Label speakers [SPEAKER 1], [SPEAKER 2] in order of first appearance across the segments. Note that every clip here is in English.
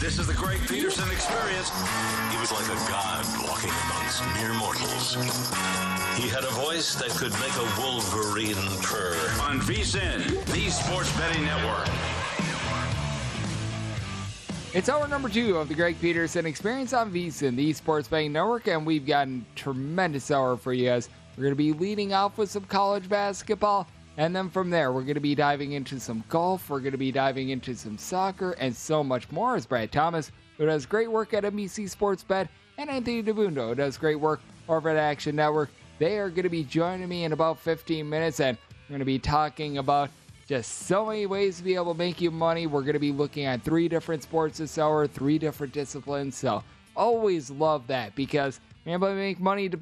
[SPEAKER 1] This is the Greg Peterson experience. He was like a god walking amongst mere mortals. He had a voice that could make a wolverine purr. On VSIN, the sports betting network.
[SPEAKER 2] It's hour number two of the Greg Peterson Experience on VSIN, the Sports Betting Network, and we've got a tremendous hour for you guys. We're going to be leading off with some college basketball. And then from there, we're going to be diving into some golf, we're going to be diving into some soccer, and so much more as Brad Thomas, who does great work at NBC Sports Bet, and Anthony Dabbundo, who does great work over at Action Network. They are going to be joining me in about 15 minutes, and we're going to be talking about just so many ways to be able to make you money. We're going to be looking at three different sports this hour, three different disciplines. So always love that because you're able to make money to,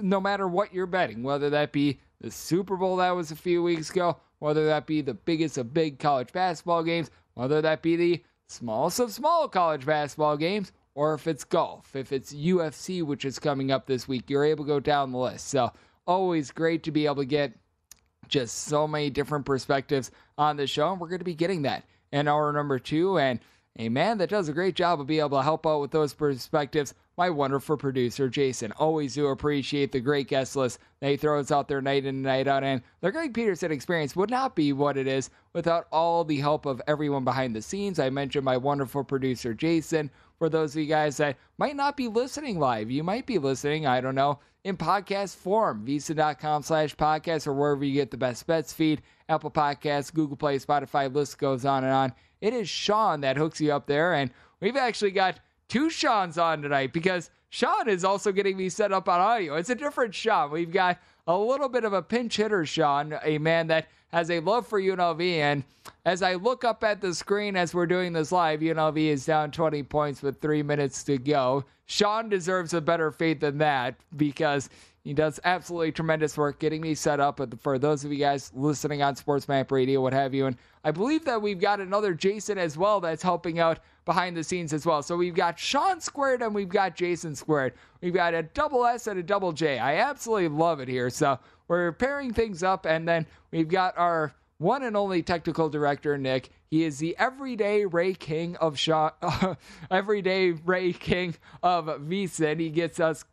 [SPEAKER 2] no matter what you're betting, whether that be the Super Bowl that was a few weeks ago, whether that be the biggest of big college basketball games, whether that be the smallest of small college basketball games, or if it's golf, if it's UFC, which is coming up this week, you're able to go down the list. So, always great to be able to get just so many different perspectives on the show. And we're going to be getting that in hour number two. And a man that does a great job of being able to help out with those perspectives my wonderful producer, Jason. Always do appreciate the great guest list that he throws out there night in and night out. And the Greg Peterson experience would not be what it is without all the help of everyone behind the scenes. I mentioned my wonderful producer, Jason. For those of you guys that might not be listening live, you might be listening, I don't know, in podcast form, vsin.com slash podcast or wherever you get the best bets feed, Apple Podcasts, Google Play, Spotify, list goes on and on. It is Sean that hooks you up there. And we've actually got two Sean's on tonight because Sean is also getting me set up on audio. It's a different Sean. We've got a little bit of a pinch hitter, Sean, a man that has a love for UNLV. And as I look up at the screen as we're doing this live, UNLV is down 20 points with three minutes to go. Sean deserves a better fate than that because he does absolutely tremendous work getting me set up. For those of you guys listening on Sports Map Radio, what have you, and I believe that we've got another Jason as well that's helping out behind the scenes as well. So we've got Sean squared and we've got Jason squared. We've got a double S and a double J. I absolutely love it here. So we're pairing things up, and then we've got our one and only technical director, Nick. He is the everyday Ray King of Sean, everyday Ray King of VSIN. He gets us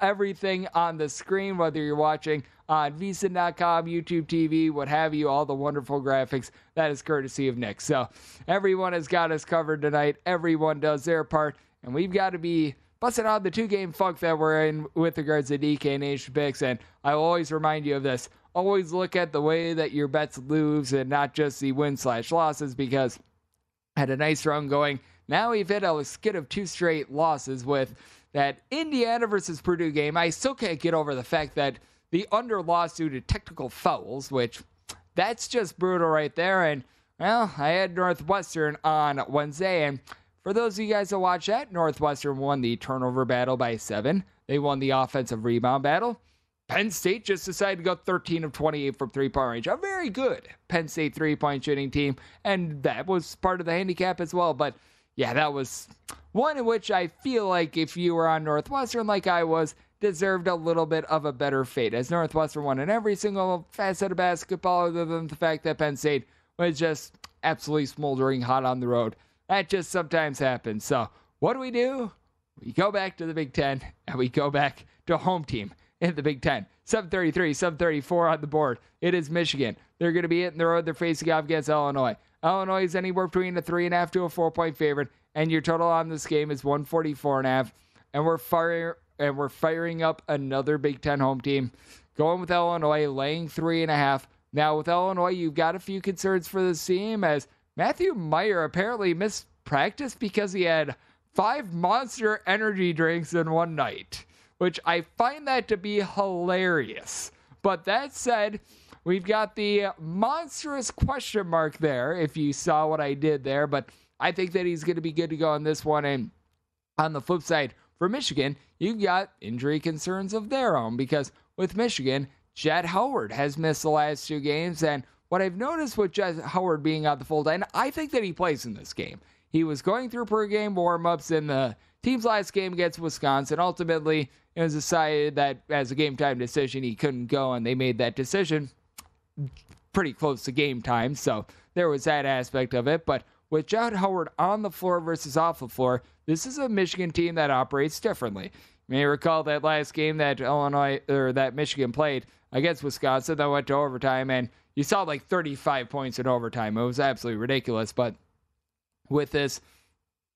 [SPEAKER 2] everything on the screen, whether you're watching on vsin.com, YouTube TV, what have you, all the wonderful graphics. That is courtesy of Nick. So everyone has got us covered tonight. Everyone does their part, and we've got to be busting out the two game funk that we're in with regards to DK Nation picks. And I will always remind you of this always look at the way that your bets lose and not just the win slash losses because had a nice run going. Now we've hit a skid of two straight losses with that Indiana versus Purdue game. I still can't get over the fact that the under lost due to technical fouls, which that's just brutal right there. And well, I had Northwestern on Wednesday, and for those of you guys that watch that, Northwestern won the turnover battle by seven. They won the offensive rebound battle. Penn State just decided to go 13 of 28 from three point range. A very good Penn State three point shooting team, and that was part of the handicap as well. But yeah, that was one in which I feel like if you were on Northwestern like I was, deserved a little bit of a better fate, as Northwestern won in every single facet of basketball, other than the fact that Penn State was just absolutely smoldering hot on the road. That just sometimes happens. So, what do we do? We go back to the Big Ten and we go back to home team in the Big Ten. 733, 734 on the board. It is Michigan. They're going to be hitting the road. They're facing off against Illinois. Illinois is anywhere between a three and a half to a four point favorite, and your total on this game is 144 and a half. And we're fire and we're firing up another Big Ten home team, going with Illinois, laying three and a half. Now with Illinois, you've got a few concerns for this team as Matthew Mayer apparently missed practice because he had five monster energy drinks in one night which I find that to be hilarious. But that said, we've got the monstrous question mark there, if you saw what I did there. But I think that he's going to be good to go on this one. And on the flip side, for Michigan, you've got injury concerns of their own because with Michigan, Jett Howard has missed the last two games. And what I've noticed with Jett Howard being out the fold, and I think that he plays in this game, he was going through per game warm ups in the team's last game against Wisconsin. Ultimately, it was decided that as a game time decision, he couldn't go, and they made that decision pretty close to game time. So there was that aspect of it. But with Jett Howard on the floor versus off the floor, this is a Michigan team that operates differently. You may recall that last game that Illinois or that Michigan played against Wisconsin that went to overtime, and you saw like 35 points in overtime. It was absolutely ridiculous. But with this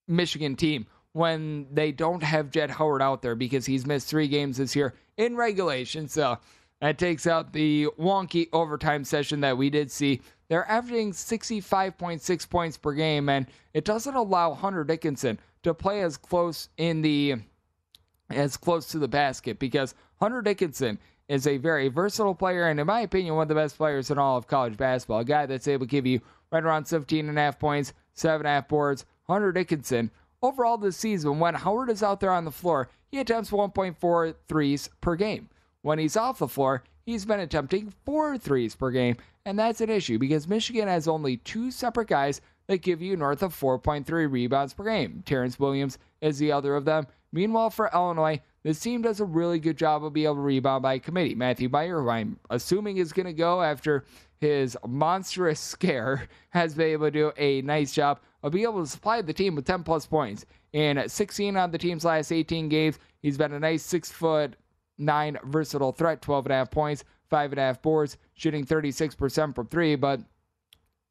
[SPEAKER 2] Michigan team, when they don't have Jett Howard out there because he's missed three games this year in regulation. So that takes out the wonky overtime session that we did see. They're averaging 65.6 points per game, and it doesn't allow Hunter Dickinson to play as close in the as close to the basket because Hunter Dickinson is a very versatile player and in my opinion one of the best players in all of college basketball. A guy that's able to give you right around 17 and a half points, seven and a half boards. Hunter Dickinson Overall this season, when Howard is out there on the floor, he attempts 1.4 threes per game. When he's off the floor, he's been attempting four threes per game, and that's an issue because Michigan has only two separate guys that give you north of 4.3 rebounds per game. Terrance Williams is the other of them. Meanwhile, for Illinois, this team does a really good job of being able to rebound by committee. Matthew Mayer, who I'm assuming is going to go after his monstrous scare, has been able to do a nice job of being able to supply the team with 10 plus points. In 16 on the team's last 18 games, he's been a nice six foot nine versatile threat, 12 and a half points, five and a half boards, shooting 36% from three. But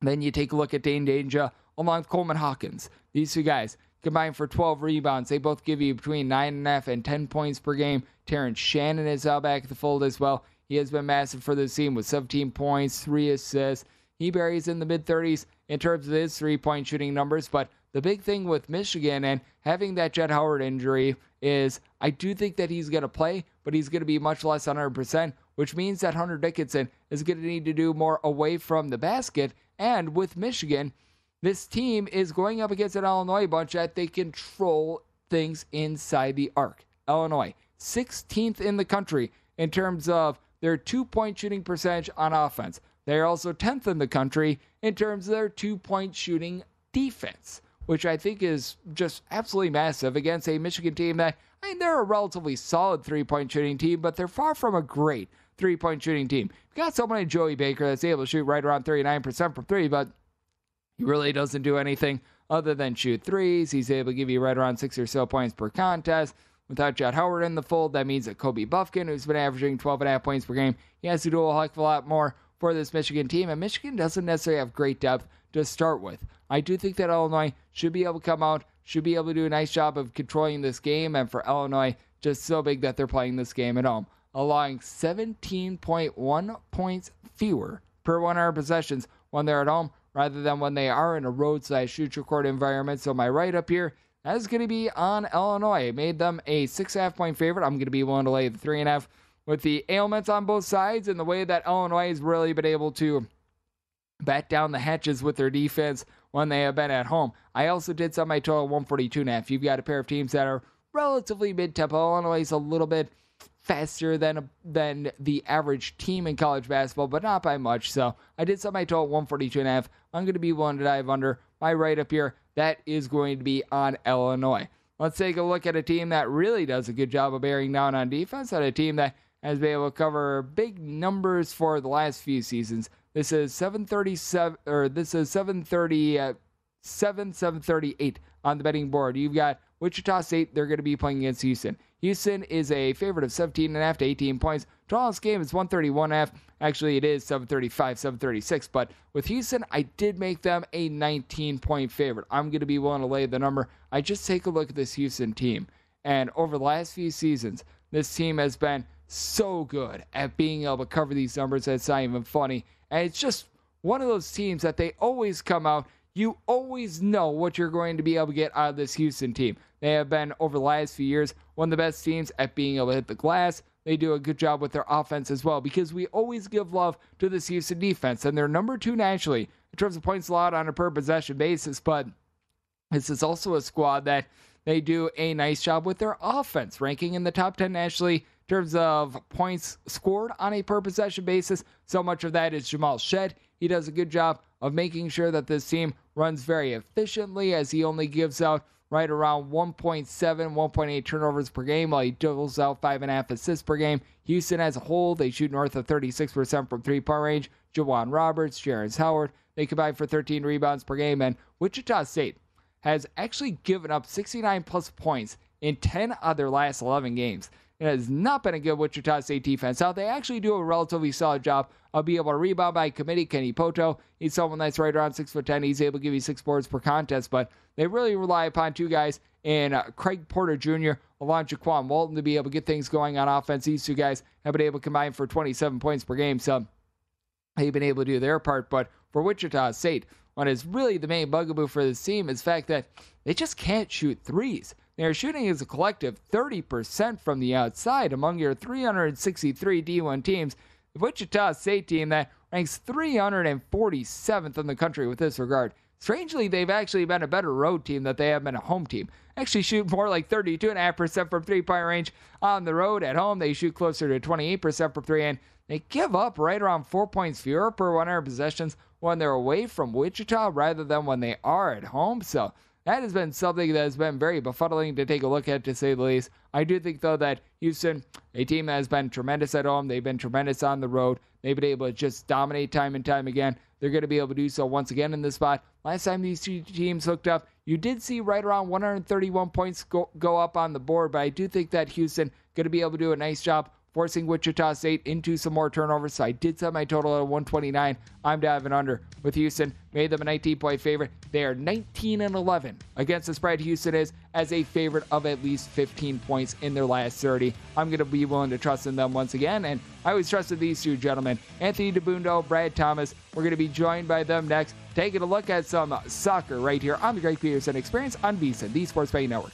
[SPEAKER 2] then you take a look at Dain Dainja along with Coleman Hawkins. These two guys combined for 12 rebounds. They both give you between nine and a half and 10 points per game. Terrence Shannon is out back at the fold as well. He has been massive for this team with 17 points, three assists. He buries in the mid 30s in terms of his three point shooting numbers. But the big thing with Michigan and having that Jett Howard injury is I do think that he's going to play, but he's going to be much less 100%, which means that Hunter Dickinson is going to need to do more away from the basket. And with Michigan, this team is going up against an Illinois bunch that they control things inside the arc. Illinois, 16th in the country in terms of their two point shooting percentage on offense. They are also 10th in the country in terms of their two point shooting defense, which I think is just absolutely massive against a Michigan team that, I mean, they're a relatively solid three point shooting team, but they're far from a great three point shooting team. You've got someone like Joey Baker that's able to shoot right around 39% from three, but he really doesn't do anything other than shoot threes. He's able to give you right around six or so points per contest. Without Jett Howard in the fold, that means that Kobe Bufkin, who's been averaging 12.5 points per game, he has to do a heck of a lot more for this Michigan team. And Michigan doesn't necessarily have great depth to start with. I do think that Illinois should be able to come out, should be able to do a nice job of controlling this game. And for Illinois, just so big that they're playing this game at home. allowing 17.1 points fewer per 100 possessions when they're at home rather than when they are in a road slash neutral court environment. So my right up here, that is going to be on Illinois. It made them a six and a half point favorite. I'm going to be willing to lay the three and a half with the ailments on both sides and the way that Illinois has really been able to bat down the hatches with their defense when they have been at home. I also did some my total 142 and a half. You've got a pair of teams that are relatively mid tempo. Illinois is a little bit faster than than the average team in college basketball, but not by much. So I did set my total 142 and a half. I'm going to be willing to dive under my right up here. That is going to be on Illinois. Let's take a look at a team that really does a good job of bearing down on defense, and a team that has been able to cover big numbers for the last few seasons. This is 737 or this is 730 uh, 7 738 on the betting board. You've got Wichita State, they're going to be playing against Houston. Houston is a favorite of 17 and a half to 18 points. Total game is 131 and a half. Actually, it is 735, 736. But with Houston, I did make them a 19 point favorite. I'm going to be willing to lay the number. I just take a look at this Houston team. And over the last few seasons, this team has been so good at being able to cover these numbers that it's not even funny. And it's just one of those teams that they always come out. You always know what you're going to be able to get out of this Houston team. They have been, over the last few years, one of the best teams at being able to hit the glass. They do a good job with their offense as well because we always give love to this Houston defense, and they're number two nationally in terms of points allowed on a per possession basis. But this is also a squad that they do a nice job with their offense, ranking in the top 10 nationally in terms of points scored on a per possession basis. So much of that is Jamal Shead. He does a good job of making sure that this team runs very efficiently as he only gives out right around 1.7, 1.8 turnovers per game, while he doubles out 5.5 assists per game. Houston as a whole, they shoot north of 36% from three point range. J'Wan Roberts, Jerrance Howard, they combine for 13 rebounds per game. And Wichita State has actually given up 69 plus points in 10 of their last 11 games. It has not been a good Wichita State defense. Now, they actually do a relatively solid job of being able to rebound by committee. Kenny Pohto, he's someone that's right around 6'10. He's able to give you six boards per contest, but they really rely upon two guys in uh, Craig Porter Jr., along Jaykwon Walton to be able to get things going on offense. These two guys have been able to combine for 27 points per game, so they've been able to do their part. But for Wichita State, what is really the main bugaboo for this team is the fact that they just can't shoot threes. They're shooting as a collective 30% from the outside among your 363 D1 teams. The Wichita State team that ranks 347th in the country with this regard. Strangely, they've actually been a better road team than they have been a home team. Actually, shoot more like 32.5% from three point range on the road. At home, they shoot closer to 28% from three, and they give up right around four points fewer per 100 possessions when they're away from Wichita rather than when they are at home. So that has been something that has been very befuddling to take a look at, to say the least. I do think, though, that Houston, a team that has been tremendous at home, they've been tremendous on the road. They've been able to just dominate time and time again. They're going to be able to do so once again in this spot. Last time these two teams hooked up, you did see right around 131 points go, go up on the board, but I do think that Houston going to be able to do a nice job forcing Wichita State into some more turnovers. So I did set my total at 129. I'm diving under with Houston. Made them a 19 point favorite. They are 19 and 11 against the spread. Houston is as a favorite of at least 15 points in their last 30. I'm going to be willing to trust in them once again. And I always trusted these two gentlemen, Anthony Dabbundo, Brad Thomas. We're going to be joined by them next, taking a look at some soccer right here on the Greg Peterson Experience on VSiN, the Sports Betting Network.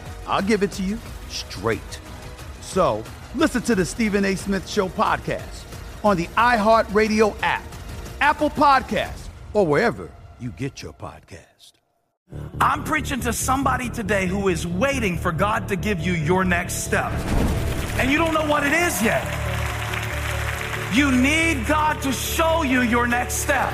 [SPEAKER 3] I'll give it to you straight. So listen to the Stephen A. Smith Show podcast on the iHeartRadio app, Apple Podcast, or wherever you get your podcast.
[SPEAKER 4] I'm preaching to somebody today who is waiting for God to give you your next step. And you don't know what it is yet. You need God to show you your next step.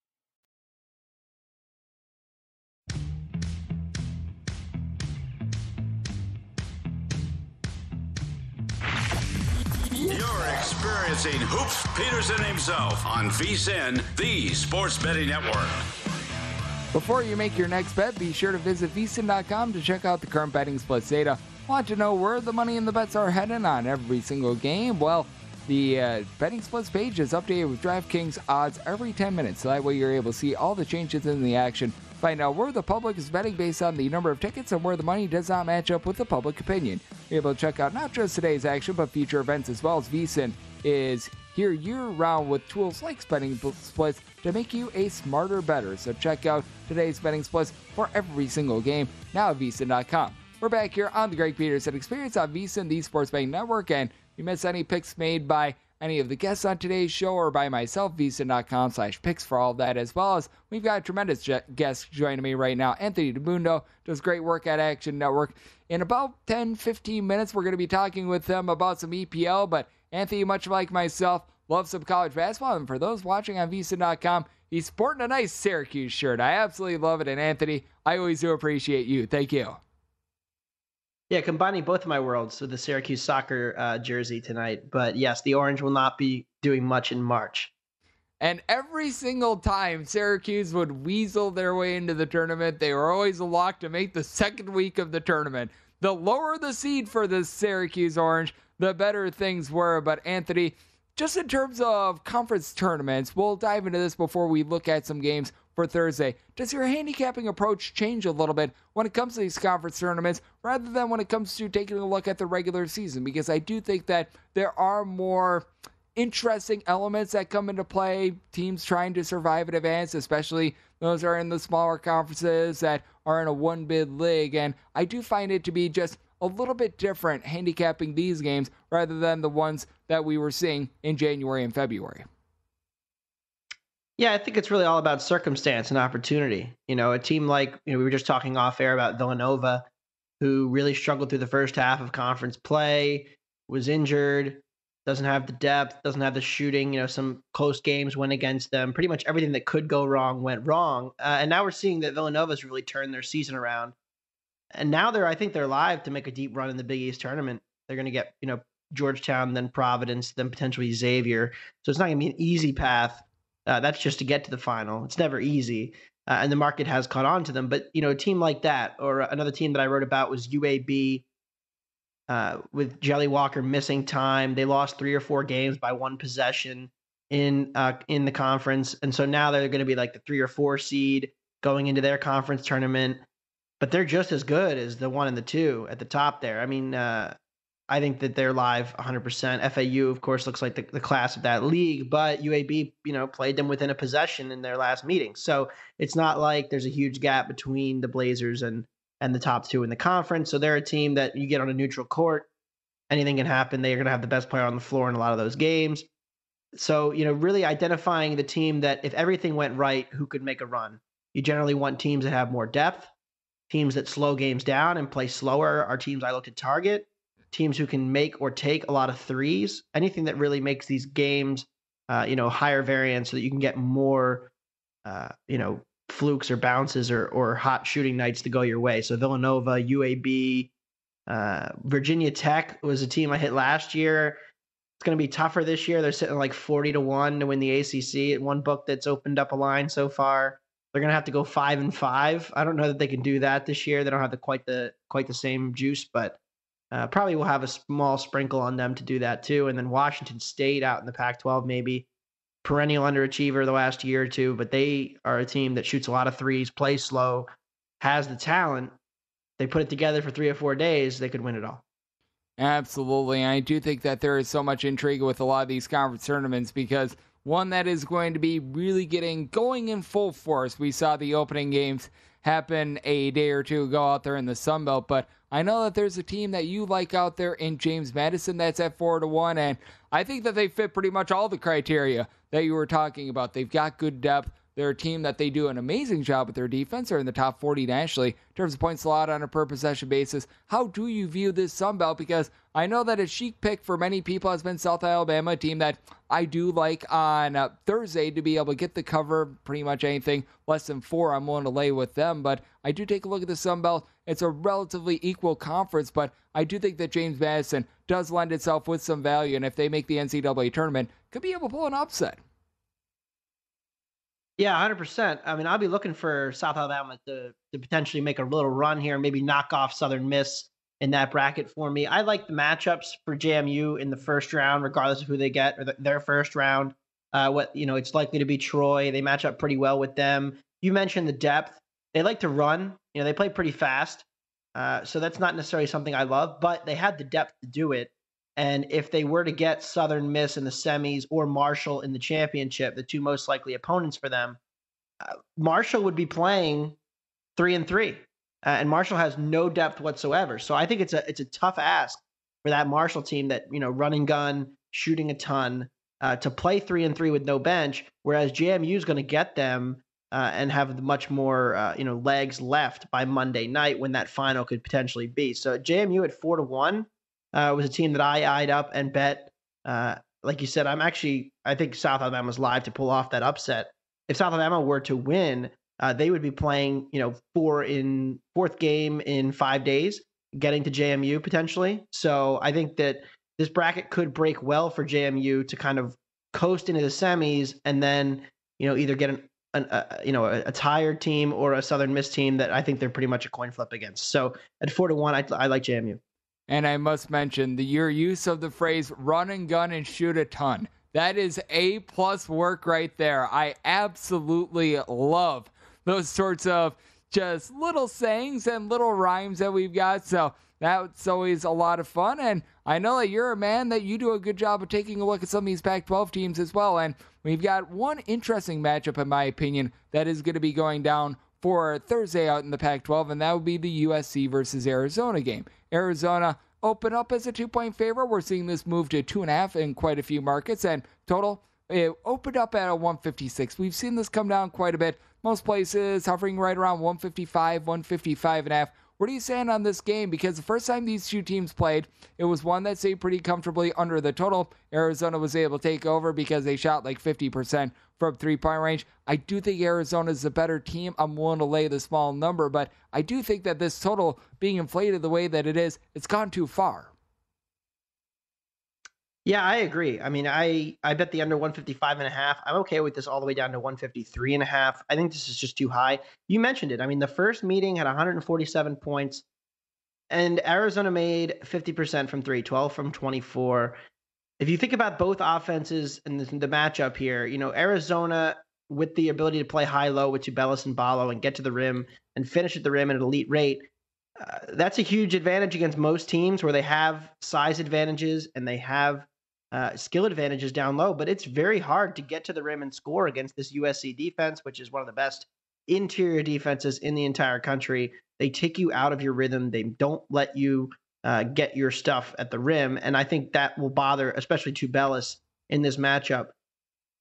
[SPEAKER 1] You're experiencing Hoops Peterson himself on VSIN, the Sports Betting Network.
[SPEAKER 2] Before you make your next bet, be sure to visit VSIN.com to check out the current betting splits data. Want to know where the money and the bets are heading on every single game? Well, the uh, betting splits page is updated with DraftKings odds every 10 minutes, so that way you're able to see all the changes in the action. Find out where the public is betting based on the number of tickets and where the money does not match up with the public opinion. You're able to check out not just today's action, but future events as well as VSIN is here year round with tools like betting splits to make you a smarter better. So check out today's betting splits for every single game now at VSIN.com. We're back here on the Greg Peterson Experience on VSIN, the Sports Betting Network, and if you miss any picks made by any of the guests on today's show or by myself, vsin.com slash picks for all of that, as well as we've got tremendous guest joining me right now. Anthony Dabbundo does great work at Action Network. In about 10, 15 minutes, we're going to be talking with them about some EPL, but Anthony, much like myself, loves some college basketball. And for those watching on vsin.com, he's sporting a nice Syracuse shirt. I absolutely love it. And Anthony, I always do appreciate you. Thank you.
[SPEAKER 5] Yeah, combining both of my worlds with the Syracuse soccer uh, jersey tonight. But yes, the orange will not be doing much in March.
[SPEAKER 2] And every single time Syracuse would weasel their way into the tournament, they were always a lock to make the second week of the tournament. The lower the seed for the Syracuse Orange, the better things were. But Anthony, just in terms of conference tournaments, we'll dive into this before we look at some games for Thursday. Does your handicapping approach change a little bit when it comes to these conference tournaments rather than when it comes to taking a look at the regular season? Because I do think that there are more interesting elements that come into play. Teams trying to survive and advance, especially those are in the smaller conferences that are in a one bid league. And I do find it to be just a little bit different handicapping these games rather than the ones that we were seeing in January and February.
[SPEAKER 5] Yeah, I think it's really all about circumstance and opportunity. You know, a team like you know we were just talking off air about Villanova, who really struggled through the first half of conference play, was injured, doesn't have the depth, doesn't have the shooting. You know, some close games went against them. Pretty much everything that could go wrong went wrong. Uh, and now we're seeing that Villanova's really turned their season around. And now they're, I think, they're live to make a deep run in the Big East tournament. They're going to get, you know, Georgetown, then Providence, then potentially Xavier. So it's not going to be an easy path. Uh, that's just to get to the final. It's never easy. Uh, and the market has caught on to them. But, you know, a team like that, or another team that I wrote about was UAB uh, with Jelly Walker missing time. They lost three or four games by one possession in uh, in the conference, and so now they're going to be like the three or four seed going into their conference tournament. But they're just as good as the one and the two at the top there. I mean, uh, I think that they're live 100%. FAU, of course, looks like the, the class of that league, but UAB, you know, played them within a possession in their last meeting. So it's not like there's a huge gap between the Blazers and and the top two in the conference. So they're a team that you get on a neutral court. Anything can happen. They are going to have the best player on the floor in a lot of those games. So, you know, really identifying the team that if everything went right, who could make a run. You generally want teams that have more depth, teams that slow games down and play slower are teams I look to target, teams who can make or take a lot of threes, anything that really makes these games, uh, you know, higher variance so that you can get more, uh, you know, flukes or bounces or or hot shooting nights to go your way. So Villanova, UAB, uh, Virginia Tech was a team I hit last year. It's going to be tougher this year. They're sitting like 40 to 1 to win the ACC. At one book that's opened up a line so far. They're going to have to go 5 and 5. I don't know that they can do that this year. They don't have the quite the quite the same juice, but uh, probably will have a small sprinkle on them to do that too. And then Washington State out in the Pac 12 maybe perennial underachiever the last year or two, but they are a team that shoots a lot of threes, plays slow, has the talent. They put it together for three or four days, they could win it all.
[SPEAKER 2] Absolutely. I do think that there is so much intrigue with a lot of these conference tournaments because one that is going to be really getting going in full force. We saw the opening games happen a day or two ago out there in the Sun Belt, but I know that there's a team that you like out there in James Madison that's at four to one, and I think that they fit pretty much all the criteria that you were talking about. They've got good depth. They're a team that they do an amazing job with their defense. They're in the top 40 nationally in terms of points allowed on a per possession basis. How do you view this Sun Belt? Because I know that a chic pick for many people has been South Alabama, a team that I do like on uh, Thursday to be able to get the cover. Pretty much anything less than four, I'm willing to lay with them. But I do take a look at the Sun Belt. It's a relatively equal conference, but I do think that James Madison does lend itself with some value. And if they make the NCAA tournament, could be able to pull an upset.
[SPEAKER 5] Yeah, hundred percent. I mean, I'll be looking for South Alabama to to potentially make a little run here, maybe knock off Southern Miss in that bracket for me. I like the matchups for JMU in the first round, regardless of who they get or the, their first round. Uh, what you know, it's likely to be Troy. They match up pretty well with them. You mentioned the depth. They like to run. You know, they play pretty fast. Uh, so that's not necessarily something I love, but they had the depth to do it. And if they were to get Southern Miss in the semis or Marshall in the championship, the two most likely opponents for them, uh, Marshall would be playing three and three, uh, and Marshall has no depth whatsoever. So I think it's a it's a tough ask for that Marshall team that you know running gun, shooting a ton, uh, to play three and three with no bench. Whereas JMU is going to get them uh, and have much more uh, you know legs left by Monday night when that final could potentially be. So JMU at four to one uh, was a team that I eyed up and bet. Uh, like you said, I'm actually I think South Alabama's live to pull off that upset. If South Alabama were to win, uh, they would be playing you know four in fourth game in five days, getting to JMU potentially. So I think that this bracket could break well for JMU to kind of coast into the semis and then you know either get an, an uh, you know a, a, tired team or a Southern Miss team that I think they're pretty much a coin flip against. So at four to one, I, I like JMU.
[SPEAKER 2] And I must mention the your use of the phrase run and gun and shoot a ton. That is A plus work right there. I absolutely love those sorts of just little sayings and little rhymes that we've got. So that's always a lot of fun. And I know that you're a man that you do a good job of taking a look at some of these Pac 12 teams as well. And we've got one interesting matchup, in my opinion, that is going to be going down for Thursday out in the Pac 12, and that would be the USC versus Arizona game. Arizona open up as a two point favorite. We're seeing this move to two and a half in quite a few markets, and total It opened up at a 156. We've seen this come down quite a bit. Most places hovering right around 155, 155 and a half. What are you saying on this game? Because the first time these two teams played, it was one that stayed pretty comfortably under the total. Arizona was able to take over because they shot like 50% from three point range. I do think Arizona is a better team. I'm willing to lay the small number, but I do think that this total being inflated the way that it is, it's gone too far.
[SPEAKER 5] Yeah, I agree. I mean, I I bet the under 155 and a half. I'm okay with this all the way down to 153 and a half. I think this is just too high. You mentioned it. I mean, the first meeting had 147 points and Arizona made 50% from 3, 12 from 24. If you think about both offenses and the, the matchup here, you know, Arizona with the ability to play high low with Tubelis and Ballo and get to the rim and finish at the rim at an elite rate, uh, that's a huge advantage against most teams where they have size advantages and they have uh, skill advantages down low, but it's very hard to get to the rim and score against this USC defense, which is one of the best interior defenses in the entire country. They take you out of your rhythm. They don't let you uh, get your stuff at the rim, and I think that will bother, especially Tubelis in this matchup.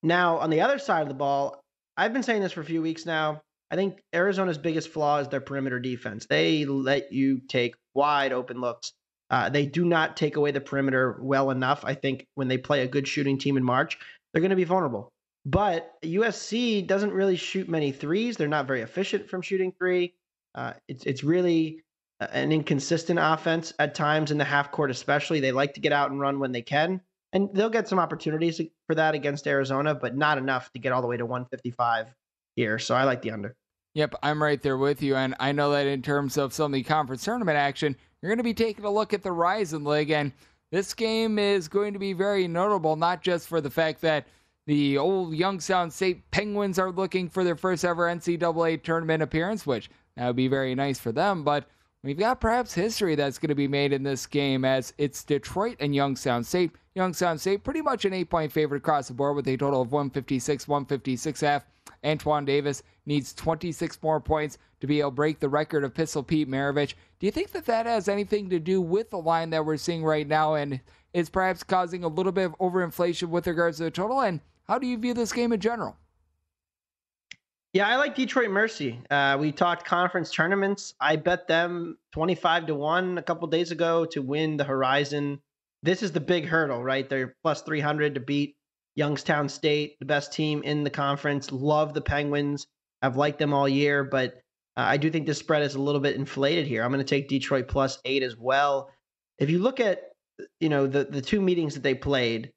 [SPEAKER 5] Now, on the other side of the ball, I've been saying this for a few weeks now. I think Arizona's biggest flaw is their perimeter defense. They let you take wide open looks uh, they do not take away the perimeter well enough. I think when they play a good shooting team in March, they're going to be vulnerable. But USC doesn't really shoot many threes. They're not very efficient from shooting three. Uh, it's it's really an inconsistent offense at times in the half court, especially. They like to get out and run when they can, and they'll get some opportunities for that against Arizona, but not enough to get all the way to 155 here. So I like the under.
[SPEAKER 2] Yep, I'm right there with you, and I know that in terms of some of the conference tournament action, you're going to be taking a look at the Horizon League, and this game is going to be very notable, not just for the fact that the old Youngstown State Penguins are looking for their first ever NCAA tournament appearance, which that would be very nice for them, but we've got perhaps history that's going to be made in this game as it's Detroit and Youngstown State. Youngstown State pretty much an eight point favorite across the board with a total of 156, 156 half. Antoine Davis needs 26 more points to be able to break the record of Pistol Pete Maravich. Do you think that that has anything to do with the line that we're seeing right now and is perhaps causing a little bit of overinflation with regards to the total? And how do you view this game in general?
[SPEAKER 5] Yeah, I like Detroit Mercy. Uh, we talked conference tournaments. I bet them 25 to 1 a couple days ago to win the Horizon. This is the big hurdle, right? They're plus 300 to beat Youngstown State, the best team in the conference. Love the Penguins. I've liked them all year, but uh, I do think this spread is a little bit inflated here. I'm going to take Detroit plus eight as well. If you look at you know the the two meetings that they played,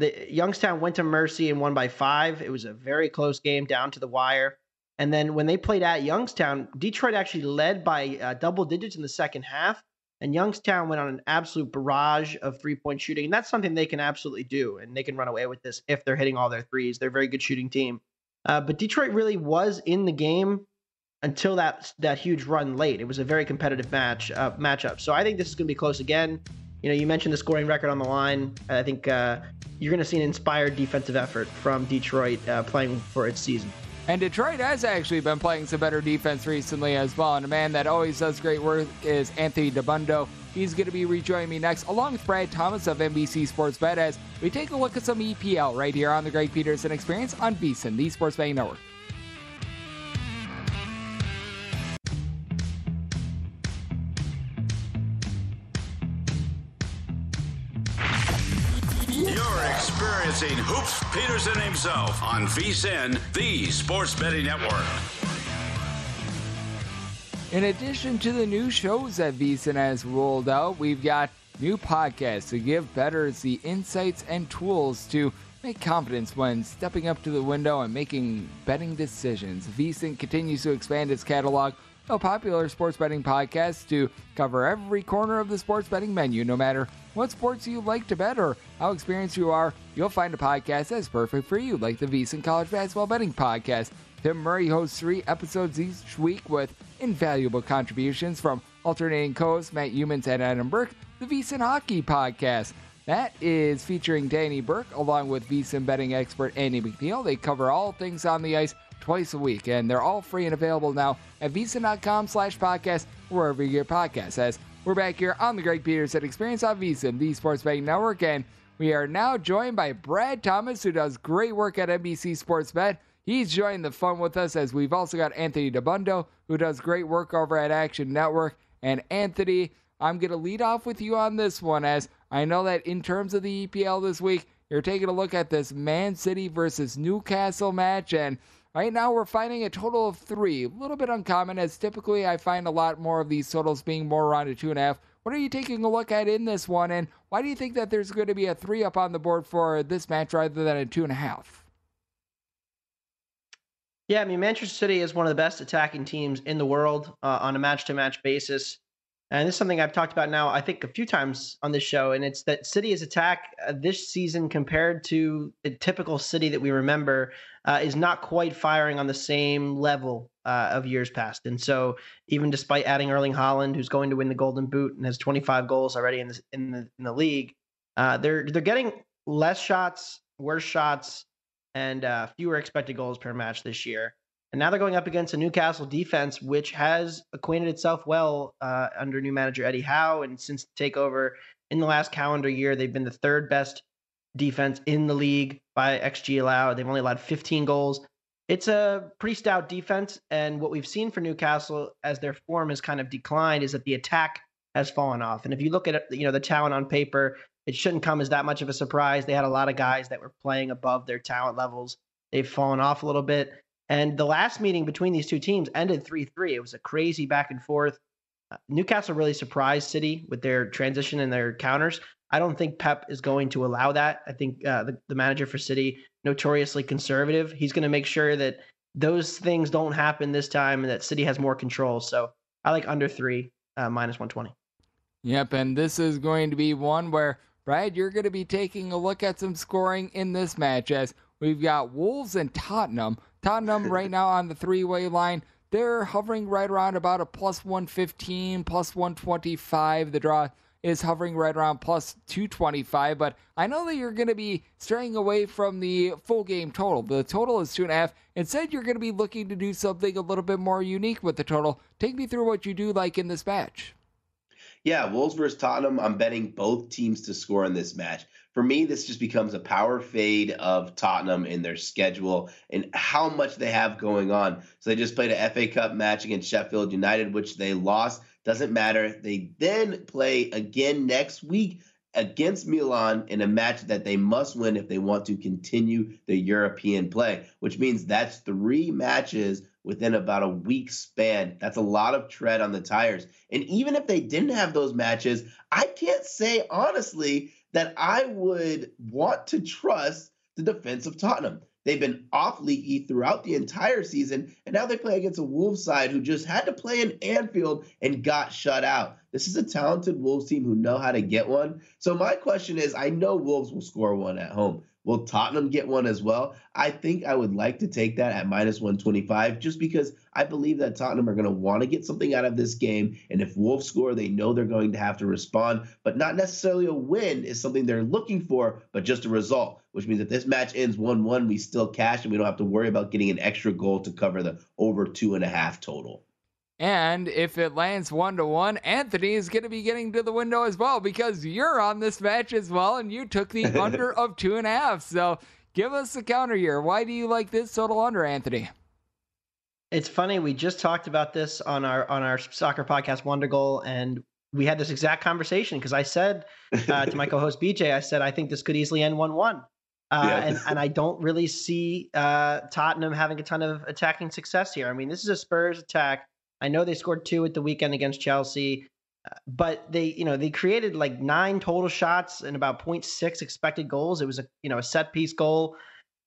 [SPEAKER 5] the Youngstown went to Mercy and won by five. It was a very close game down to the wire. And then when they played at Youngstown, Detroit actually led by uh, double digits in the second half. And Youngstown went on an absolute barrage of three point shooting. And that's something they can absolutely do. And they can run away with this if they're hitting all their threes. They're a very good shooting team. Uh, but Detroit really was in the game until that that huge run late. It was a very competitive match uh, matchup. So I think this is going to be close again. You know, you mentioned the scoring record on the line. I think uh, you're going to see an inspired defensive effort from Detroit uh, playing for its season.
[SPEAKER 2] And Detroit has actually been playing some better defense recently as well. And a man that always does great work is Anthony Dabbundo. He's going to be rejoining me next, along with Brad Thomas of NBC Sports Bet, as we take a look at some EPL right here on the Greg Peterson Experience on VSiN, the Sports Betting Network.
[SPEAKER 1] Hoops Peterson himself on VSiN, the Sports Betting Network.
[SPEAKER 2] In addition to the new shows that VSiN has rolled out, we've got new podcasts to give bettors the insights and tools to make confidence when stepping up to the window and making betting decisions. VSiN continues to expand its catalog of popular sports betting podcast to cover every corner of the sports betting menu, no matter what sports you like to bet or how experienced you are. You'll find a podcast that's perfect for you, like the VSiN College Basketball Betting Podcast. Tim Murray hosts three episodes each week with invaluable contributions from alternating co-hosts Matt Youmans and Adam Burke, the VSiN Hockey Podcast. That is featuring Danny Burke along with VSiN betting expert Andy McNeil. They cover all things on the ice twice a week, and they're all free and available now at VSiN.com slash podcast, wherever you get podcasts. As we're back here on the Greg Peterson Experience on VSiN, the Sports Betting Network, and We are now joined by Brad Thomas, who does great work at NBC Sports Bet. He's joining the fun with us as we've also got Anthony Dabbundo, who does great work over at Action Network. And Anthony, I'm going to lead off with you on this one as I know that in terms of the EPL this week, you're taking a look at this Man City versus Newcastle match. And right now we're finding a total of three. A little bit uncommon as typically I find a lot more of these totals being more around a two and a half. What are you taking a look at in this one? And why do you think that there's going to be a three up on the board for this match rather than a two and a half?
[SPEAKER 5] Yeah, I mean, Manchester City is one of the best attacking teams in the world uh, on a match to match basis. And this is something I've talked about now, I think, a few times on this show. And it's that City's attack uh, this season compared to the typical City that we remember uh, is not quite firing on the same level uh, of years past. And so, even despite adding Erling Haaland, who's going to win the Golden Boot and has 25 goals already in, the in the, in the league, uh, they're, they're getting less shots, worse shots, and uh, fewer expected goals per match this year. And now they're going up against a Newcastle defense, which has acquainted itself well uh, under new manager Eddie Howe. And since takeover in the last calendar year, they've been the third best defense in the league by XG allowed. They've only allowed 15 goals. It's a pretty stout defense. And what we've seen for Newcastle as their form has kind of declined is that the attack has fallen off. And if you look at you know the talent on paper, it shouldn't come as that much of a surprise. They had a lot of guys that were playing above their talent levels. They've fallen off a little bit. And the last meeting between these two teams ended 3 3. It was a crazy back and forth. Uh, Newcastle really surprised City with their transition and their counters. I don't think Pep is going to allow that. I think uh, the, the manager for City, notoriously conservative, he's going to make sure that those things don't happen this time and that City has more control. So I like under three, uh, minus 120.
[SPEAKER 2] Yep, and this is going to be one where, Brad, you're going to be taking a look at some scoring in this match as we've got Wolves and Tottenham. Tottenham right now on the three way line. They're hovering right around about a plus 115, plus 125. The draw is hovering right around plus 225. But I know that you're going to be straying away from the full game total. The total is two and a half. Instead, you're going to be looking to do something a little bit more unique with the total. Take me through what you do like in this match.
[SPEAKER 6] Yeah, Wolves versus Tottenham. I'm betting both teams to score in this match for me, this just becomes a power fade of Tottenham in their schedule and how much they have going on. So they just played a FA Cup match against Sheffield United, which they lost. Doesn't matter. They then play again next week against Milan in a match that they must win if they want to continue the European play, which means that's three matches within about a week span. That's a lot of tread on the tires. And even if they didn't have those matches, I can't say honestly that I would want to trust the defense of Tottenham. They've been off leaky throughout the entire season, and now they play against a Wolves side who just had to play in Anfield and got shut out. This is a talented Wolves team who know how to get one. So my question is, I know Wolves will score one at home. Will Tottenham get one as well? I think I would like to take that at minus 125 just because I believe that Tottenham are going to want to get something out of this game. And if Wolves score, they know they're going to have to respond, but not necessarily a win is something they're looking for, but just a result, which means if this match ends 1 1, we still cash and we don't have to worry about getting an extra goal to cover the over two and a half total.
[SPEAKER 2] And if it lands one to one, Anthony is going to be getting to the window as well because you're on this match as well, and you took the under of two and a half. So give us the counter here. Why do you like this total under, Anthony?
[SPEAKER 5] It's funny. We just talked about this on our on our soccer podcast, Wonder Goal, and we had this exact conversation because I said uh, to my co-host BJ, I said I think this could easily end one-one. Uh, yeah. and, and I don't really see uh, Tottenham having a ton of attacking success here. I mean, this is a Spurs attack I know they scored two at the weekend against Chelsea, uh, but they, you know, they created like nine total shots and about 0.6 expected goals. It was a, you know, a set piece goal.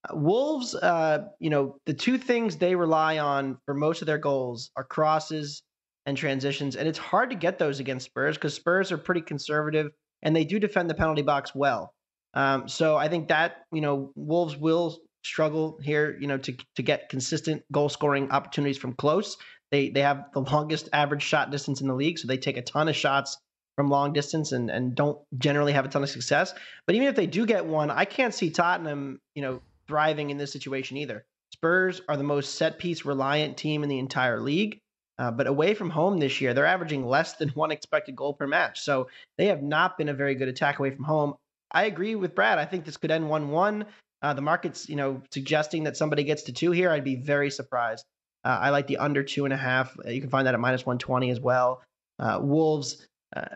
[SPEAKER 5] Uh, Wolves, uh, you know, the two things they rely on for most of their goals are crosses and transitions, and it's hard to get those against Spurs because Spurs are pretty conservative and they do defend the penalty box well. Um, so I think that you know Wolves will struggle here, you know, to to get consistent goal scoring opportunities from close. They they have the longest average shot distance in the league, so they take a ton of shots from long distance and and don't generally have a ton of success. But even if they do get one, I can't see Tottenham, you know, thriving in this situation either. Spurs are the most set piece reliant team in the entire league. Uh, but away from home this year, they're averaging less than one expected goal per match. So they have not been a very good attack away from home. I agree with Brad. I think this could end 1 1. Uh, the market's, you know, suggesting that somebody gets to two here. I'd be very surprised. Uh, I like the under two and a half. You can find that at minus 120 as well. Uh, Wolves, uh,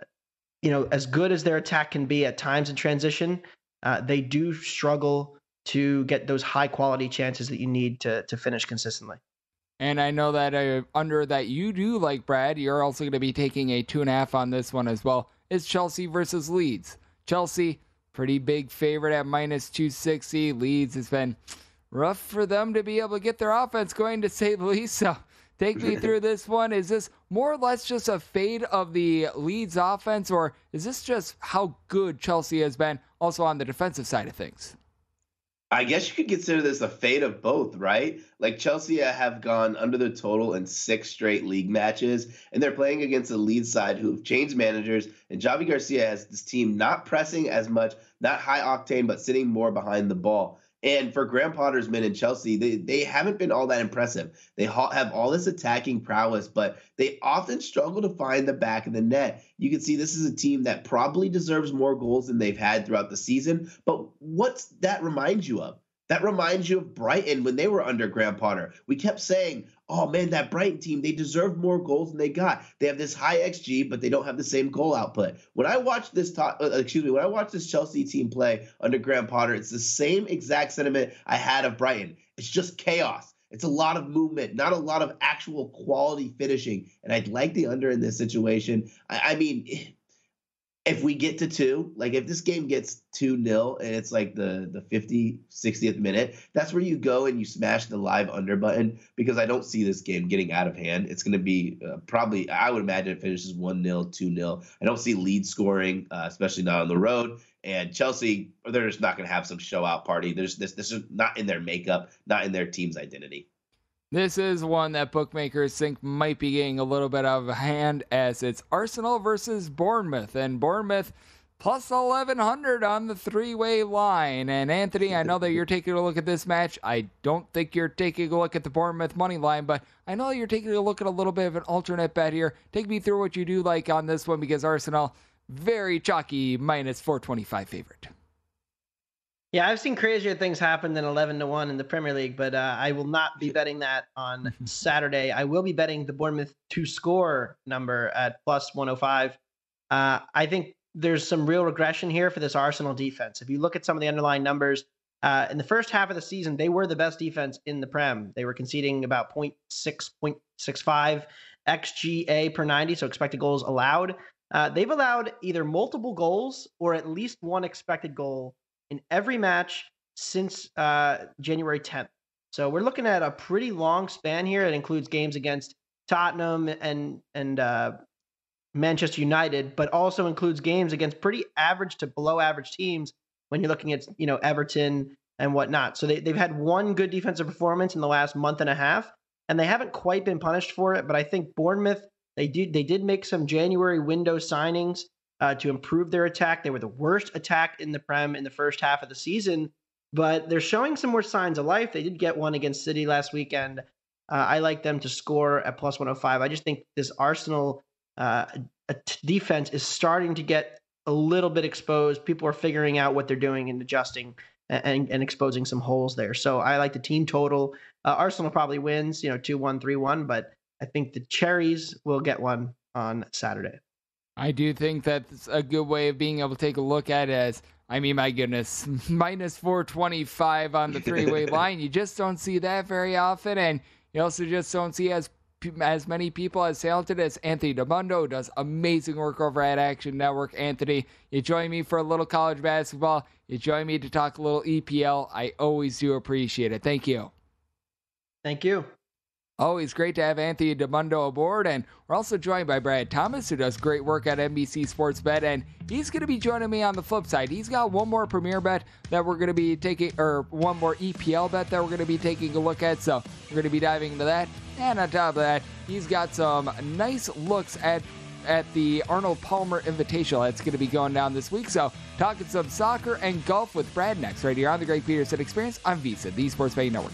[SPEAKER 5] you know, as good as their attack can be at times in transition, uh, they do struggle to get those high quality chances that you need to to finish consistently.
[SPEAKER 2] And I know that uh, under that you do like Brad, you're also going to be taking a two and a half on this one as well. It's Chelsea versus Leeds. Chelsea, pretty big favorite at minus 260. Leeds has been rough for them to be able to get their offense going, to say the least. So take me through this one. Is this more or less just a fade of the Leeds offense, or is this just how good Chelsea has been also on the defensive side of things?
[SPEAKER 6] I guess you could consider this a fade of both, right? Like Chelsea have gone under the total in six straight league matches, and they're playing against a Leeds side who've changed managers. And Javi Garcia has this team not pressing as much, not high octane, but sitting more behind the ball. And for Graham Potter's men in Chelsea, they, they haven't been all that impressive. They ha- have all this attacking prowess, but they often struggle to find the back of the net. You can see this is a team that probably deserves more goals than they've had throughout the season. But what's that remind you of? That reminds you of Brighton when they were under Graham Potter. We kept saying, oh man, that Brighton team, they deserve more goals than they got. They have this high XG, but they don't have the same goal output. When I watch this, top, uh, excuse me, when I watch this Chelsea team play under Graham Potter, it's the same exact sentiment I had of Brighton. It's just chaos. It's a lot of movement, not a lot of actual quality finishing. And I'd like the under in this situation. I, I mean, if we get to two, like if this game gets 2 0 and it's like the, the 50, 60th minute, that's where you go and you smash the live under button because I don't see this game getting out of hand. It's going to be uh, probably, I would imagine it finishes 1 0, 2 0. I don't see Leeds scoring, uh, especially not on the road. And Chelsea, they're just not going to have some show out party. There's this, this is not in their makeup, not in their team's identity.
[SPEAKER 2] This is one that bookmakers think might be getting a little bit out of hand as it's Arsenal versus Bournemouth. And Bournemouth plus 1100 on the three way line. And Anthony, I know that you're taking a look at this match. I don't think you're taking a look at the Bournemouth money line, but I know you're taking a look at a little bit of an alternate bet here. Take me through what you do like on this one because Arsenal, very chalky, minus 425 favorite.
[SPEAKER 5] Yeah, I've seen crazier things happen than 11 to 1 in the Premier League, but uh, I will not be betting that on Saturday. I will be betting the Bournemouth to score number at plus 105. Uh, I think there's some real regression here for this Arsenal defense. If you look at some of the underlying numbers, uh, in the first half of the season, they were the best defense in the Prem. They were conceding about 0.6, 0.65 XGA per 90, so expected goals allowed. Uh, they've allowed either multiple goals or at least one expected goal in every match since uh, January 10th. So we're looking at a pretty long span here. It includes games against Tottenham and and uh, Manchester United, but also includes games against pretty average to below average teams. When you're looking at you know Everton and whatnot, so they they've had one good defensive performance in the last month and a half, and they haven't quite been punished for it. But I think Bournemouth they did they did make some January window signings uh, to improve their attack. They were the worst attack in the Prem in the first half of the season, but they're showing some more signs of life. They did get one against City last weekend. Uh, I like them to score at plus 105. I just think this Arsenal uh, defense is starting to get a little bit exposed. People are figuring out what they're doing and adjusting and, and exposing some holes there. So I like the team total. Uh, Arsenal probably wins, you know, 2 1, 3 1, but I think the Cherries will get one on Saturday.
[SPEAKER 2] I do think that's a good way of being able to take a look at it as I mean, my goodness, minus 425 on the three way line. You just don't see that very often. And you also just don't see as as many people as talented as Anthony Dabbundo does amazing work over at Action Network. Anthony, you join me for a little college basketball. You join me to talk a little EPL. I always do appreciate it. Thank you.
[SPEAKER 5] Thank you.
[SPEAKER 2] Always great to have Anthony Dabbundo aboard, and we're also joined by Brad Thomas, who does great work at NBC Sports Bet, and he's going to be joining me on the flip side. He's got one more Premier bet that we're going to be taking, or one more EPL bet that we're going to be taking a look at, so we're going to be diving into that. And on top of that, he's got some nice looks at at the Arnold Palmer Invitational that's going to be going down this week. So, talking some soccer and golf with Brad next, right here on the Greg Peterson Experience on VSiN, the Sports Betting Network.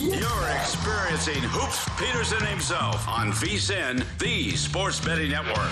[SPEAKER 1] You're experiencing Hoops Peterson himself on VSIN, the Sports Betting Network.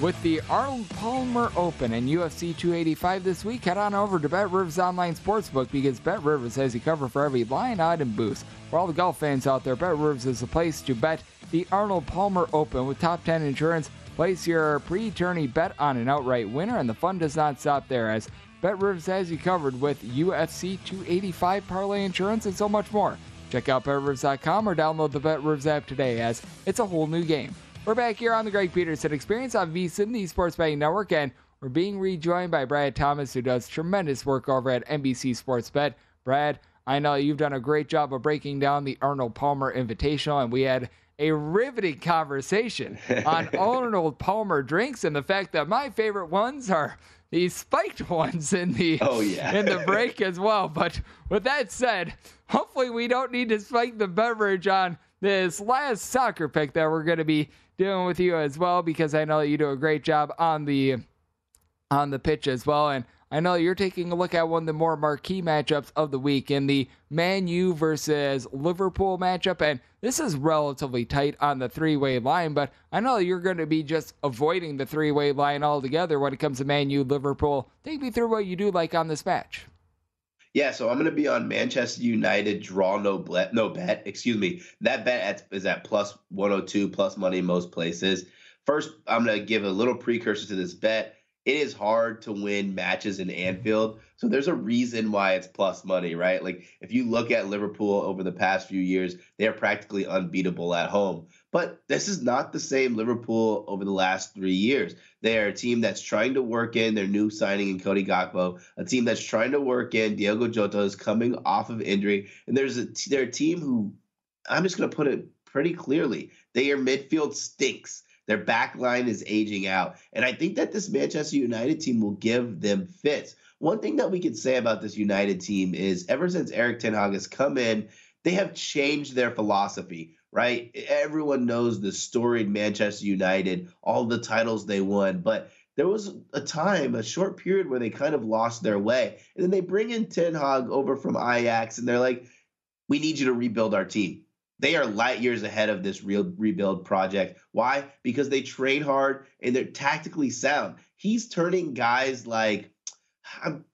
[SPEAKER 2] With the Arnold Palmer Open and UFC 285 this week, head on over to Bet Rivers Online Sportsbook because Bet Rivers has you covered for every line, odd, and boost. For all the golf fans out there, Bet Rivers is the place to bet the Arnold Palmer Open with top 10 insurance. Place your pre tourney bet on an outright winner, and the fun does not stop there as Bet Rivers has you covered with UFC 285 parlay insurance and so much more. Check out BetRivers.com or download the Bet Rivers app today as it's a whole new game. We're back here on the Greg Peterson Experience on VSIN, the Sports Betting Network, and we're being rejoined by Brad Thomas, who does tremendous work over at NBC Sports Bet. Brad, I know you've done a great job of breaking down the Arnold Palmer Invitational, and we had a riveting conversation on Arnold Palmer drinks and the fact that my favorite ones are these spiked ones in the
[SPEAKER 6] oh, yeah.
[SPEAKER 2] in the break as well. But with that said, hopefully we don't need to spike the beverage on this last soccer pick that we're going to be doing with you as well because I know that you do a great job on the on the pitch as well. And I know you're taking a look at one of the more marquee matchups of the week in the Man U versus Liverpool matchup. And this is relatively tight on the three way line, but I know you're going to be just avoiding the three way line altogether when it comes to Man U Liverpool. Take me through what you do like on this match.
[SPEAKER 6] Yeah, so I'm going to be on Manchester United draw no bet, no bet. Excuse me. That bet is at plus 102 plus money most places. First, I'm going to give a little precursor to this bet it is hard to win matches in Anfield. So there's a reason why it's plus money, right? Like if you look at Liverpool over the past few years, they are practically unbeatable at home. But this is not the same Liverpool over the last three years. They are a team that's trying to work in their new signing in Cody Gakpo, a team that's trying to work in Diogo Jota is coming off of injury, and there's a they're a team who I'm just going to put it pretty clearly. Their midfield stinks. Their back line is aging out. And I think that this Manchester United team will give them fits. One thing that we could say about this United team is ever since Erik Ten Hag has come in, they have changed their philosophy, right? Everyone knows the storied Manchester United, all the titles they won, but there was a time, a short period where they kind of lost their way. And then they bring in Ten Hag over from Ajax and they're like, we need you to rebuild our team. They are light years ahead of this real rebuild project. Why? Because they train hard and they're tactically sound. He's turning guys like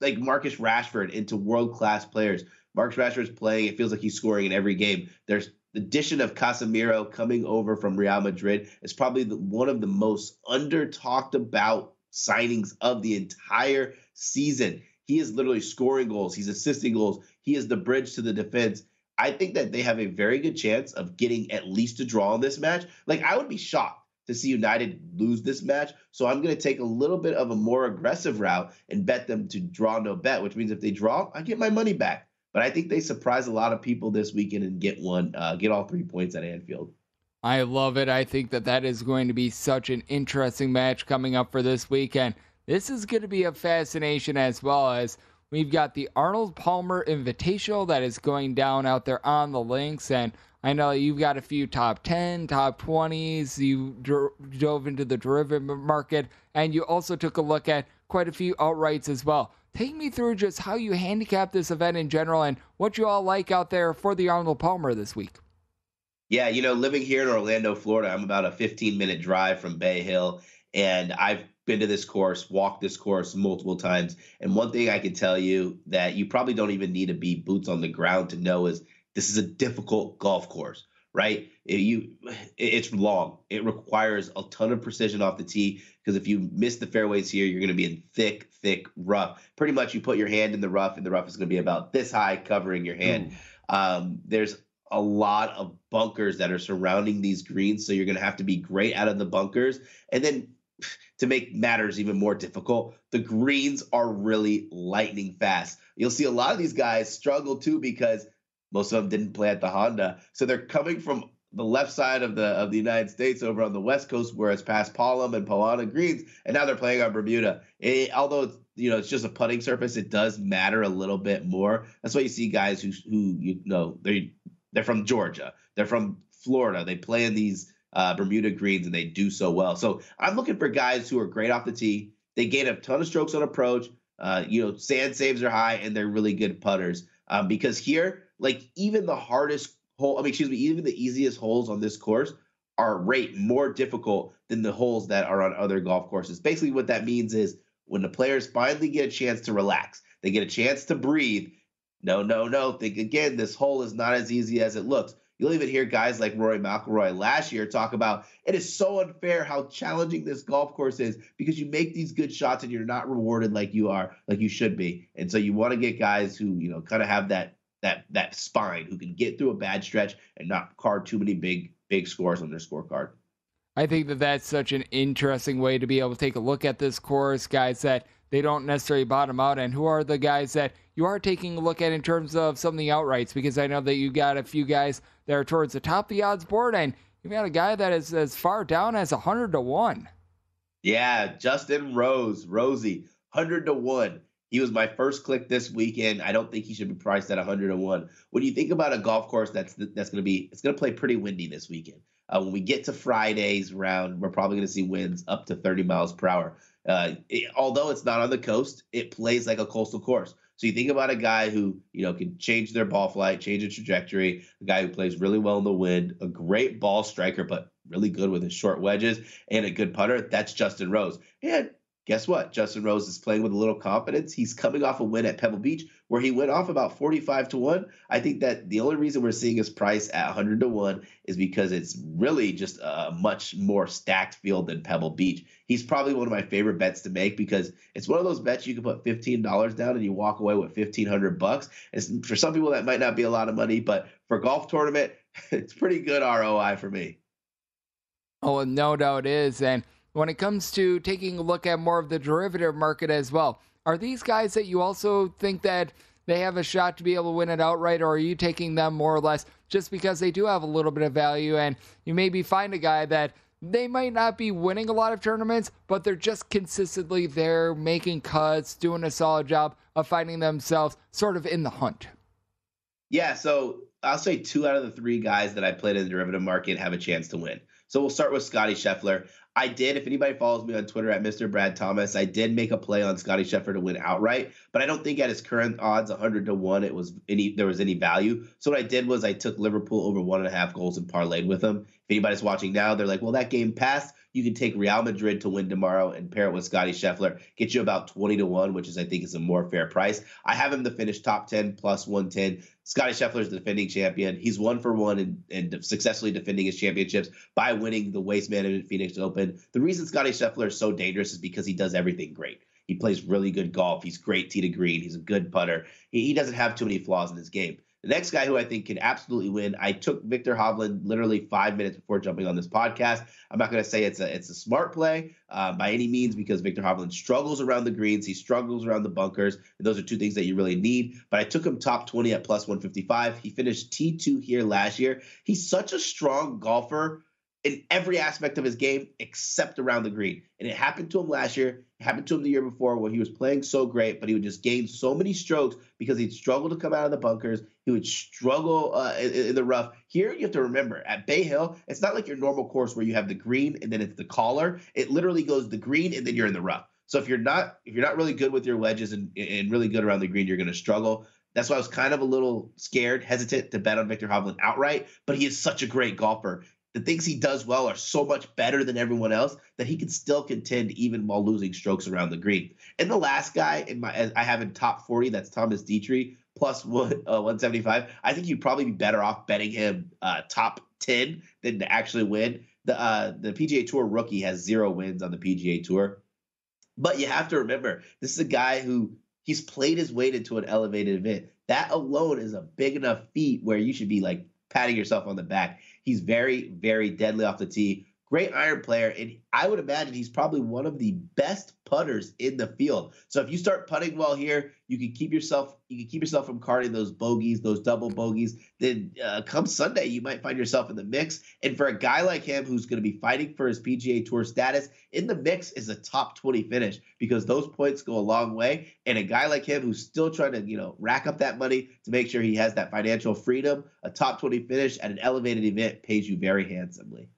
[SPEAKER 6] like Marcus Rashford into world class players. Marcus Rashford's playing. It feels like he's scoring in every game. There's the addition of Casemiro coming over from Real Madrid is probably the, one of the most under talked about signings of the entire season. He is literally scoring goals. He's assisting goals. He is the bridge to the defense. I think that they have a very good chance of getting at least a draw in this match. Like I would be shocked to see United lose this match. So I'm going to take a little bit of a more aggressive route and bet them to draw no bet, which means if they draw, I get my money back. But I think they surprise a lot of people this weekend and get one, uh, get all three points at Anfield.
[SPEAKER 2] I love it. I think that that is going to be such an interesting match coming up for this weekend. This is going to be a fascination as well as We've got the Arnold Palmer Invitational that is going down out there on the links. And I know you've got a few top 10, top 20s. You dove into the derivative market, and you also took a look at quite a few outrights as well. Take me through just how you handicap this event in general and what you all like out there for the Arnold Palmer this week.
[SPEAKER 6] Yeah, you know, living here in Orlando, Florida, I'm about a 15 minute drive from Bay Hill, and I've been to this course, walked this course multiple times. And one thing I can tell you that you probably don't even need to be boots on the ground to know is this is a difficult golf course, right? It, you, it's long. It requires a ton of precision off the tee because if you miss the fairways here, you're going to be in thick, thick rough. Pretty much, you put your hand in the rough, and the rough is going to be about this high, covering your hand. Mm. Um, there's a lot of bunkers that are surrounding these greens, so you're going to have to be great out of the bunkers, and then to make matters even more difficult, the greens are really lightning fast. You'll see a lot of these guys struggle too because most of them didn't play at the Honda. So they're coming from the left side of the of the United States over on the West Coast, where it's paspalum and Poa annua greens, and now they're playing on Bermuda. It, although it's, you know it's just a putting surface, it does matter a little bit more. That's why you see guys who who you know they they're from Georgia, they're from Florida, they play in these uh, Bermuda greens, and they do so well. So I'm looking for guys who are great off the tee. They gain a ton of strokes on approach. Uh, you know, sand saves are high, and they're really good putters. Um, because here, like even the hardest hole, I mean, excuse me, even the easiest holes on this course are rate more difficult than the holes that are on other golf courses. Basically, what that means is when the players finally get a chance to relax, they get a chance to breathe. No, no, no. Think again, this hole is not as easy as it looks. You'll even hear guys like Rory McIlroy last year talk about it is so unfair how challenging this golf course is because you make these good shots and you're not rewarded like you are, like you should be. And so you want to get guys who, you know, kind of have that that that spine who can get through a bad stretch and not card too many big big scores on their scorecard.
[SPEAKER 2] I think that that's such an interesting way to be able to take a look at this course, guys that they don't necessarily bottom out, and who are the guys that you are taking a look at in terms of some of the outrights? Because I know that you got a few guys that are towards the top of the odds board, and you've got a guy that is as far down as 100 to 1.
[SPEAKER 6] Yeah, Justin Rose, Rosie, 100 to 1. He was my first click this weekend. I don't think he should be priced at 100 to 1. When you think about a golf course that's that's going to be it's going to play pretty windy this weekend. Uh, when we get to Friday's round, we're probably going to see winds up to 30 miles per hour. Uh, it, although it's not on the coast, it plays like a coastal course. So you think about a guy who, you know, can change their ball flight, change the trajectory, a guy who plays really well in the wind, a great ball striker, but really good with his short wedges, and a good putter. That's Justin Rose. And guess what? Justin Rose is playing with a little confidence. He's coming off a win at Pebble Beach where he went off about 45 to 1. I think that the only reason we're seeing his price at 100 to 1 is because it's really just a much more stacked field than Pebble Beach. He's probably one of my favorite bets to make because it's one of those bets you can put $15 down and you walk away with 1500 bucks. And for some people that might not be a lot of money, but for golf tournament, it's pretty good ROI for me.
[SPEAKER 2] Oh, no doubt is. And when it comes to taking a look at more of the derivative market as well, are these guys that you also think that they have a shot to be able to win it outright, or are you taking them more or less just because they do have a little bit of value and you maybe find a guy that they might not be winning a lot of tournaments, but they're just consistently there, making cuts, doing a solid job of finding themselves sort of in the hunt?
[SPEAKER 6] Yeah, so I'll say two out of the three guys that I played in the derivative market have a chance to win. So we'll start with Scotty Scheffler. I did, if anybody follows me on Twitter at Mr. Brad Thomas, I did make a play on Scotty Scheffler to win outright, but I don't think at his current odds, 100 to 1, it was any there was any value. So what I did was I took Liverpool over one and a half goals and parlayed with them. If anybody's watching now, they're like, well, that game passed. You can take Real Madrid to win tomorrow and pair it with Scotty Scheffler. Get you about 20 to 1, which is, I think, is a more fair price. I have him to finish top 10 plus 110. Scotty Scheffler is the defending champion. He's one for one and, successfully defending his championships by winning the Waste Management Phoenix Open. The reason Scotty Scheffler is so dangerous is because he does everything great. He plays really good golf. He's great tee to green. He's a good putter. He, he doesn't have too many flaws in his game. The next guy who I think can absolutely win, I took Viktor Hovland literally five minutes before jumping on this podcast. I'm not going to say it's a it's a smart play uh, by any means because Viktor Hovland struggles around the greens, he struggles around the bunkers. And those are two things that you really need. But I took him top 20 at plus 155. He finished T2 here last year. He's such a strong golfer in every aspect of his game except around the green. And it happened to him last year. Happened to him the year before where he was playing so great, but he would just gain so many strokes because he'd struggle to come out of the bunkers. He would struggle uh, in, in, the rough. Here, you have to remember at Bay Hill, it's not like your normal course where you have the green and then it's the collar. It literally goes the green and then you're in the rough. So if you're not if you're not really good with your wedges and, and really good around the green, you're going to struggle. That's why I was kind of a little scared, hesitant to bet on Viktor Hovland outright. But he is such a great golfer the things he does well are so much better than everyone else that he can still contend even while losing strokes around the green. And the last guy in my I have in top 40, that's Thomas Detry plus one, uh, 175. I think you'd probably be better off betting him uh, top 10 than to actually win. The uh, the PGA Tour rookie has zero wins on the PGA Tour. But you have to remember, this is a guy who he's played his way into an elevated event. That alone is a big enough feat where you should be like patting yourself on the back. He's very, very deadly off the tee. Great iron player, and I would imagine he's probably one of the best putters in the field. So if you start putting well here, you can keep yourself you can keep yourself from carding those bogeys, those double bogeys. Then uh, come Sunday, you might find yourself in the mix. And for a guy like him who's going to be fighting for his PGA Tour status, in the mix is a top 20 finish because those points go a long way. And a guy like him who's still trying to you know rack up that money to make sure he has that financial freedom, a top 20 finish at an elevated event pays you very handsomely.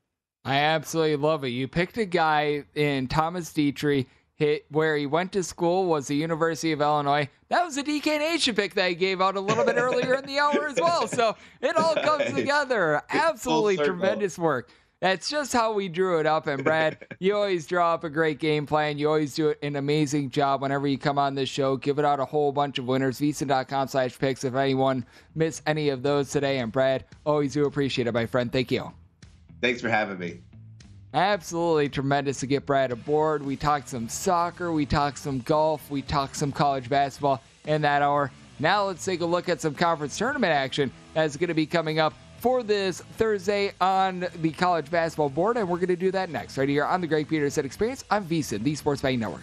[SPEAKER 2] I absolutely love it. You picked a guy in Thomas Detry hit where he went to school was the University of Illinois. That was a DK Nation pick that he gave out a little bit earlier in the hour as well. So it all comes together. Absolutely tremendous work. That's just how we drew it up. And Brad, you always draw up a great game plan. You always do an amazing job whenever you come on this show. Give it out a whole bunch of winners. VSiN.com slash picks if anyone missed any of those today. And Brad, always do appreciate it, my friend. Thank you.
[SPEAKER 6] Thanks for having me.
[SPEAKER 2] Absolutely tremendous to get Brad aboard. We talked some soccer, we talked some golf, we talked some college basketball in that hour. Now let's take a look at some conference tournament action that's going to be coming up for this Thursday on the college basketball board, and we're going to do that next, right here on the Greg Peterson Experience on VSiN, the Sports Betting Network.